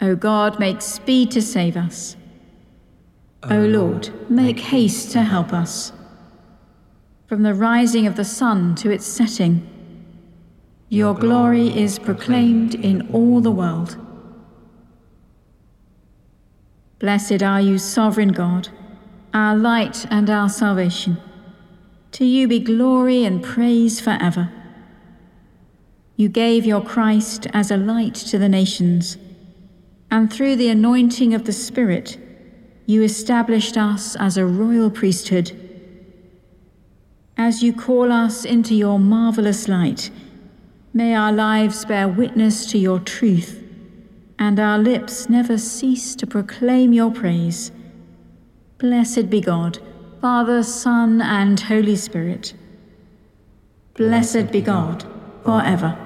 O God, make speed to save us. O oh, Lord, make haste to help us. From the rising of the sun to its setting, your glory is proclaimed in all the world. Blessed are you, sovereign God, our light and our salvation. To you be glory and praise forever. You gave your Christ as a light to the nations, and through the anointing of the Spirit, you established us as a royal priesthood. As you call us into your marvelous light, may our lives bear witness to your truth, and our lips never cease to proclaim your praise. Blessed be God, Father, Son, and Holy Spirit. Blessed be God forever.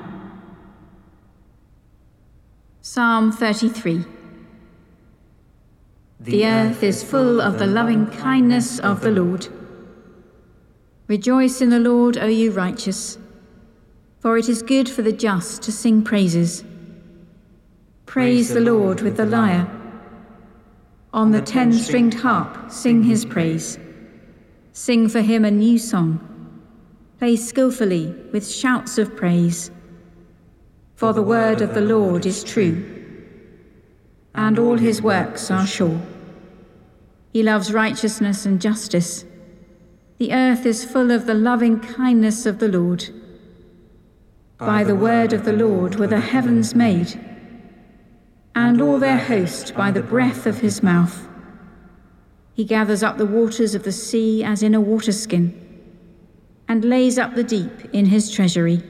Psalm 33 The earth is full of the loving kindness of the Lord. Rejoice in the Lord, O you righteous, for it is good for the just to sing praises. Praise the Lord with the lyre. On the ten stringed harp, sing his praise. Sing for him a new song. Play skillfully with shouts of praise. For the word of the Lord is true, and all his works are sure. He loves righteousness and justice. The earth is full of the loving kindness of the Lord. By the word of the Lord were the heavens made and all their host by the breath of his mouth. He gathers up the waters of the sea as in a waterskin, and lays up the deep in his treasury.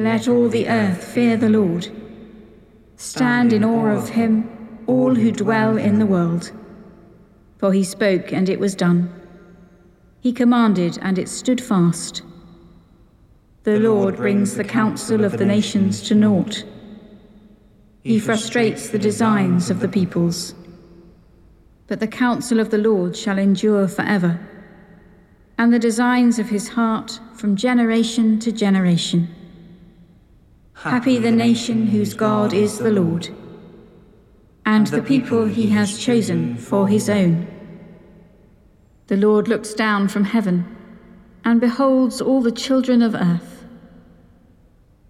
Let all the earth fear the Lord. Stand in awe of him, all who dwell in the world. For he spoke, and it was done. He commanded, and it stood fast. The Lord brings the counsel of the nations to naught. He frustrates the designs of the peoples. But the counsel of the Lord shall endure forever, and the designs of his heart from generation to generation. Happy the nation whose God is the Lord, and the people he has chosen for his own. The Lord looks down from heaven and beholds all the children of earth.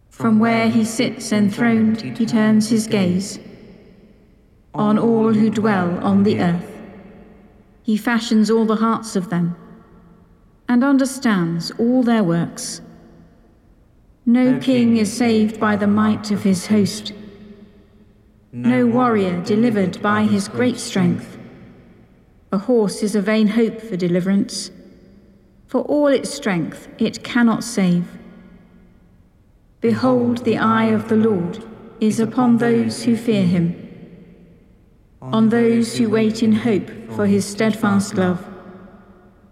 From where he sits enthroned, he turns his gaze on all who dwell on the earth. He fashions all the hearts of them and understands all their works. No king is saved by the might of his host, no warrior delivered by his great strength. A horse is a vain hope for deliverance. For all its strength, it cannot save. Behold, the eye of the Lord is upon those who fear him, on those who wait in hope for his steadfast love,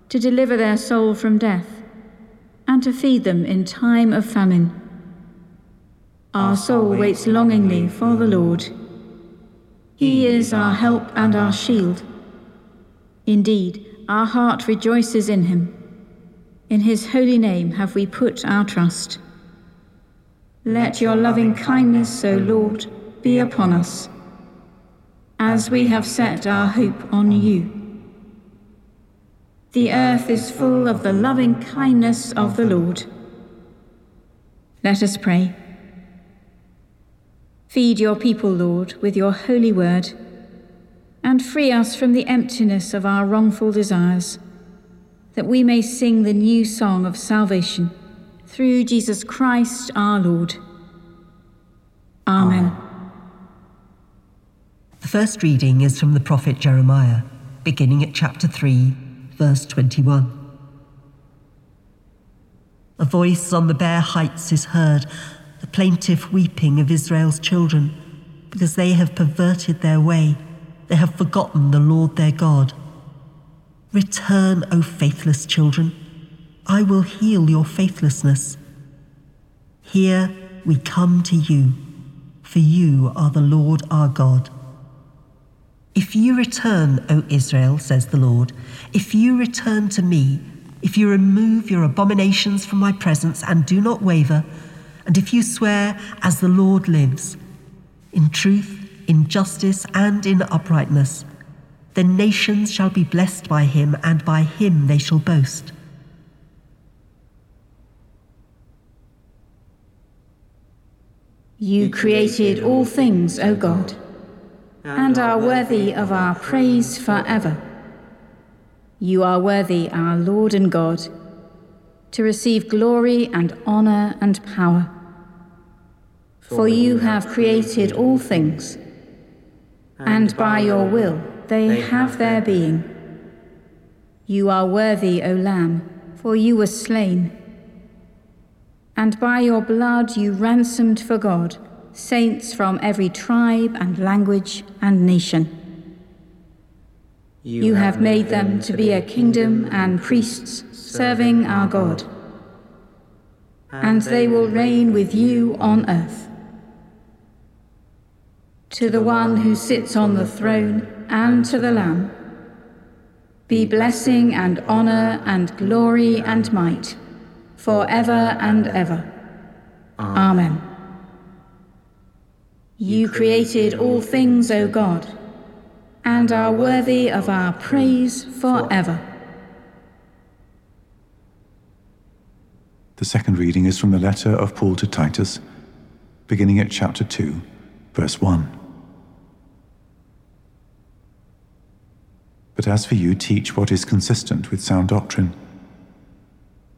to deliver their soul from death, and to feed them in time of famine. Our soul waits longingly for the Lord. He is our help and our shield. Indeed, our heart rejoices in him. In his holy name have we put our trust. Let your loving kindness, O Lord, be upon us, as we have set our hope on you. The earth is full of the loving kindness of the Lord. Let us pray. Feed your people, Lord, with your holy word, and free us from the emptiness of our wrongful desires, that we may sing the new song of salvation through Jesus Christ our Lord. Amen. The first reading is from the prophet Jeremiah, beginning at chapter 3, verse 21. A voice on the bare heights is heard, the plaintive weeping of Israel's children, because they have perverted their way, they have forgotten the Lord their God. Return, O faithless children, I will heal your faithlessness. Here we come to you, for you are the Lord our God. If you return, O Israel, says the Lord, if you return to me, if you remove your abominations from my presence and do not waver, and if you swear, as the Lord lives, in truth, in justice, and in uprightness, then nations shall be blessed by him, and by him they shall boast. You created all things, O God, and are worthy of our praise forever. You are worthy, our Lord and God, to receive glory and honour and power. For you have created all things, and by your will they have their being. You are worthy, O Lamb, for you were slain. And by your blood you ransomed for God saints from every tribe and language and nation. You have made them to be a kingdom and priests serving our God. And they will reign with you on earth. To the one who sits on the throne and to the Lamb be blessing and honour and glory and might for ever and ever. Amen. You created all things, O God and are worthy of our praise forever. The second reading is from the letter of Paul to Titus, beginning at chapter 2, verse 1. But as for you, teach what is consistent with sound doctrine.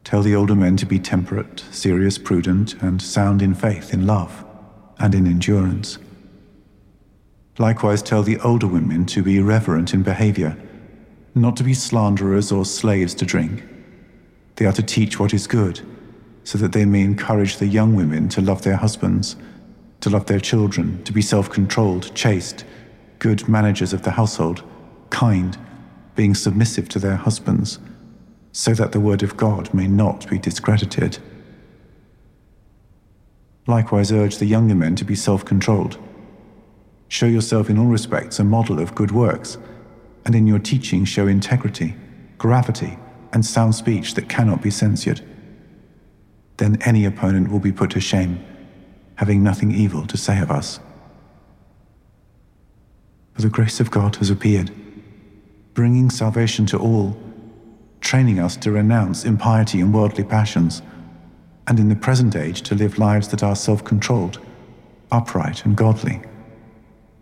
Tell the older men to be temperate, serious, prudent, and sound in faith, in love, and in endurance. Likewise, tell the older women to be reverent in behavior, not to be slanderers or slaves to drink. They are to teach what is good, so that they may encourage the young women to love their husbands, to love their children, to be self controlled, chaste, good managers of the household, kind, being submissive to their husbands, so that the word of God may not be discredited. Likewise, urge the younger men to be self controlled Show yourself in all respects a model of good works, and in your teaching show integrity, gravity, and sound speech that cannot be censured. Then any opponent will be put to shame, having nothing evil to say of us. For the grace of God has appeared, bringing salvation to all, training us to renounce impiety and worldly passions, and in the present age to live lives that are self controlled, upright, and godly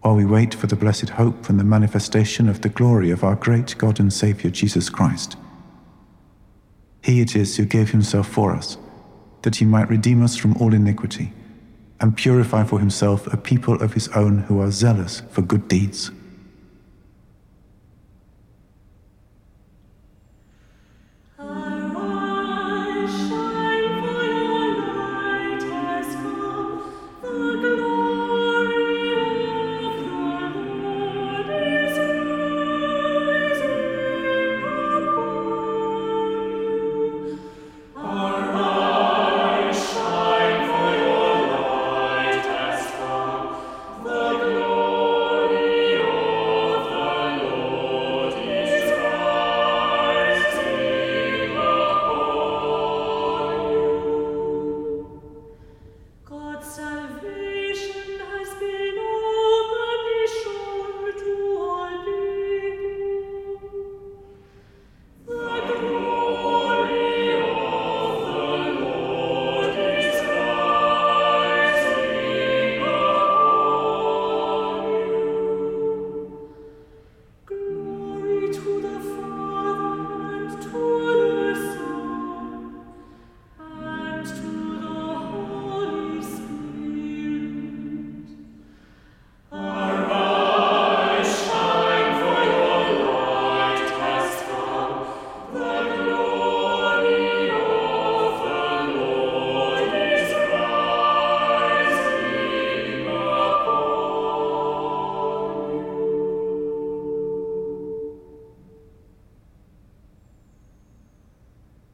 while we wait for the blessed hope and the manifestation of the glory of our great God and Saviour Jesus Christ. He it is who gave himself for us, that he might redeem us from all iniquity, and purify for himself a people of his own who are zealous for good deeds.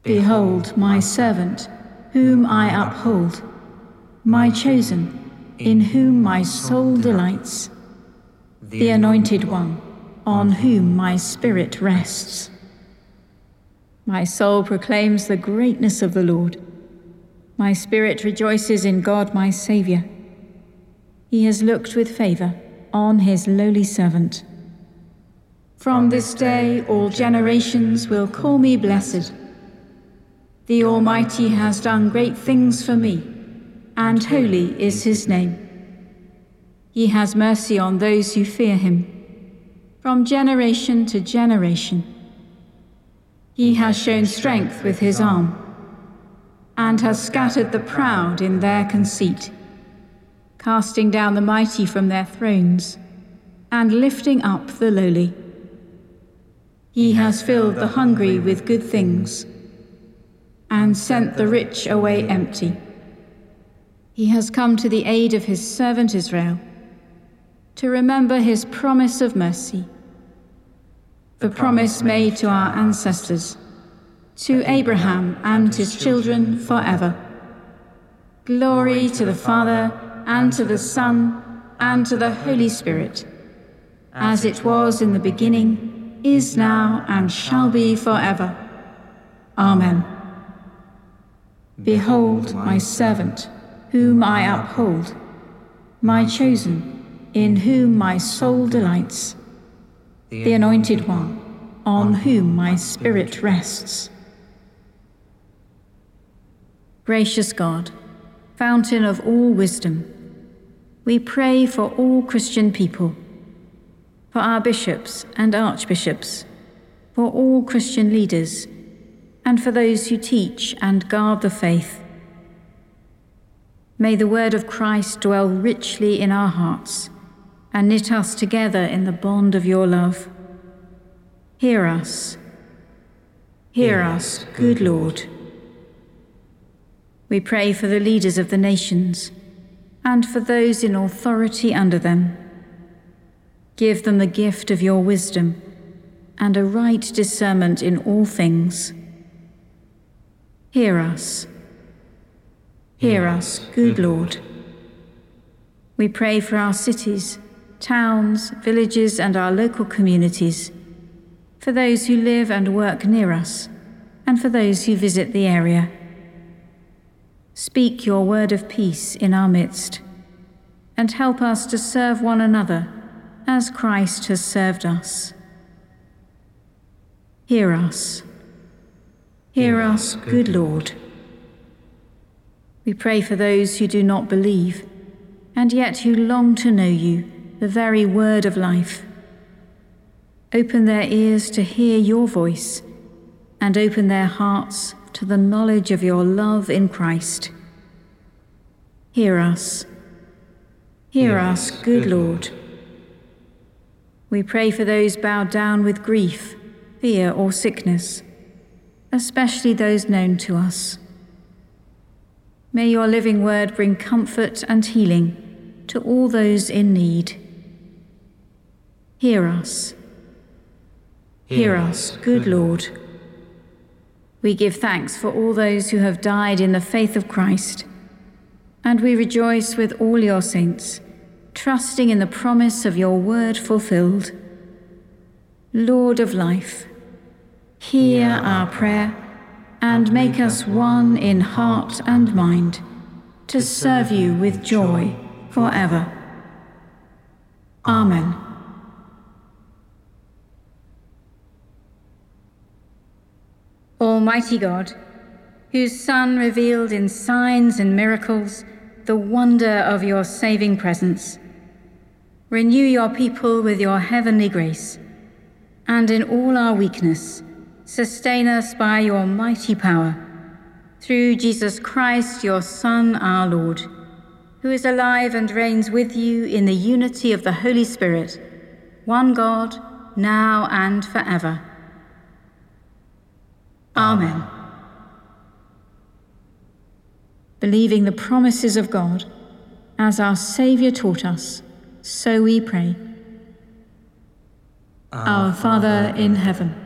Behold my servant, whom I uphold, my chosen, in whom my soul delights, the anointed one, on whom my spirit rests. My soul proclaims the greatness of the Lord. My spirit rejoices in God my Saviour. He has looked with favour on his lowly servant. From this day all generations will call me blessed. The Almighty has done great things for me, and holy is his name. He has mercy on those who fear him, from generation to generation. He has shown strength with his arm, and has scattered the proud in their conceit, casting down the mighty from their thrones, and lifting up the lowly. He has filled the hungry with good things and sent the rich away empty. He has come to the aid of his servant Israel, to remember his promise of mercy, the promise made to our ancestors, to Abraham and his children forever. Glory to the Father, and to the Son, and to the Holy Spirit, as it was in the beginning, is now, and shall be forever. Amen. Behold my servant, whom I uphold, my chosen, in whom my soul delights, the anointed one, on whom my spirit rests. Gracious God, fountain of all wisdom, we pray for all Christian people, for our bishops and archbishops, for all Christian leaders and for those who teach and guard the faith. May the word of Christ dwell richly in our hearts and knit us together in the bond of your love. Hear us. Hear us, good Lord. We pray for the leaders of the nations and for those in authority under them. Give them the gift of your wisdom and a right discernment in all things. Hear us. Hear us, good mm-hmm. Lord. We pray for our cities, towns, villages, and our local communities, for those who live and work near us, and for those who visit the area. Speak your word of peace in our midst, and help us to serve one another as Christ has served us. Hear us. Hear us, good Lord. We pray for those who do not believe, and yet who long to know you, the very word of life. Open their ears to hear your voice, and open their hearts to the knowledge of your love in Christ. Hear us. Hear us, good Lord. We pray for those bowed down with grief, fear, or sickness especially those known to us. May your living word bring comfort and healing to all those in need. Hear us. Hear us, good Lord. We give thanks for all those who have died in the faith of Christ, and we rejoice with all your saints, trusting in the promise of your word fulfilled. Lord of life, Hear our prayer and make us one in heart and mind to serve you with joy forever. Amen. Almighty God, whose Son revealed in signs and miracles the wonder of your saving presence, renew your people with your heavenly grace, and in all our weakness, Sustain us by your mighty power. Through Jesus Christ, your Son, our Lord, who is alive and reigns with you in the unity of the Holy Spirit, one God, now and forever. Amen. Believing the promises of God, as our Saviour taught us, so we pray. Our Father in heaven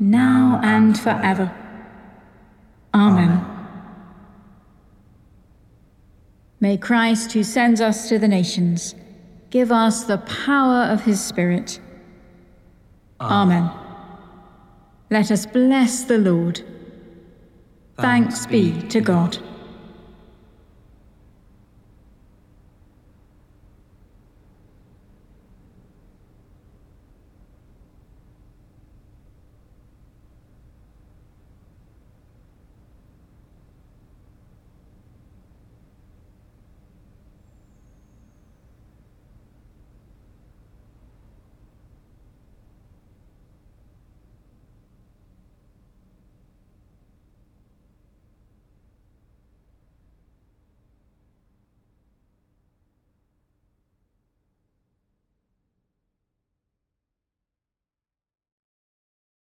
now and forever. Amen. May Christ, who sends us to the nations, give us the power of his Spirit. Amen. Let us bless the Lord. Thanks be to God.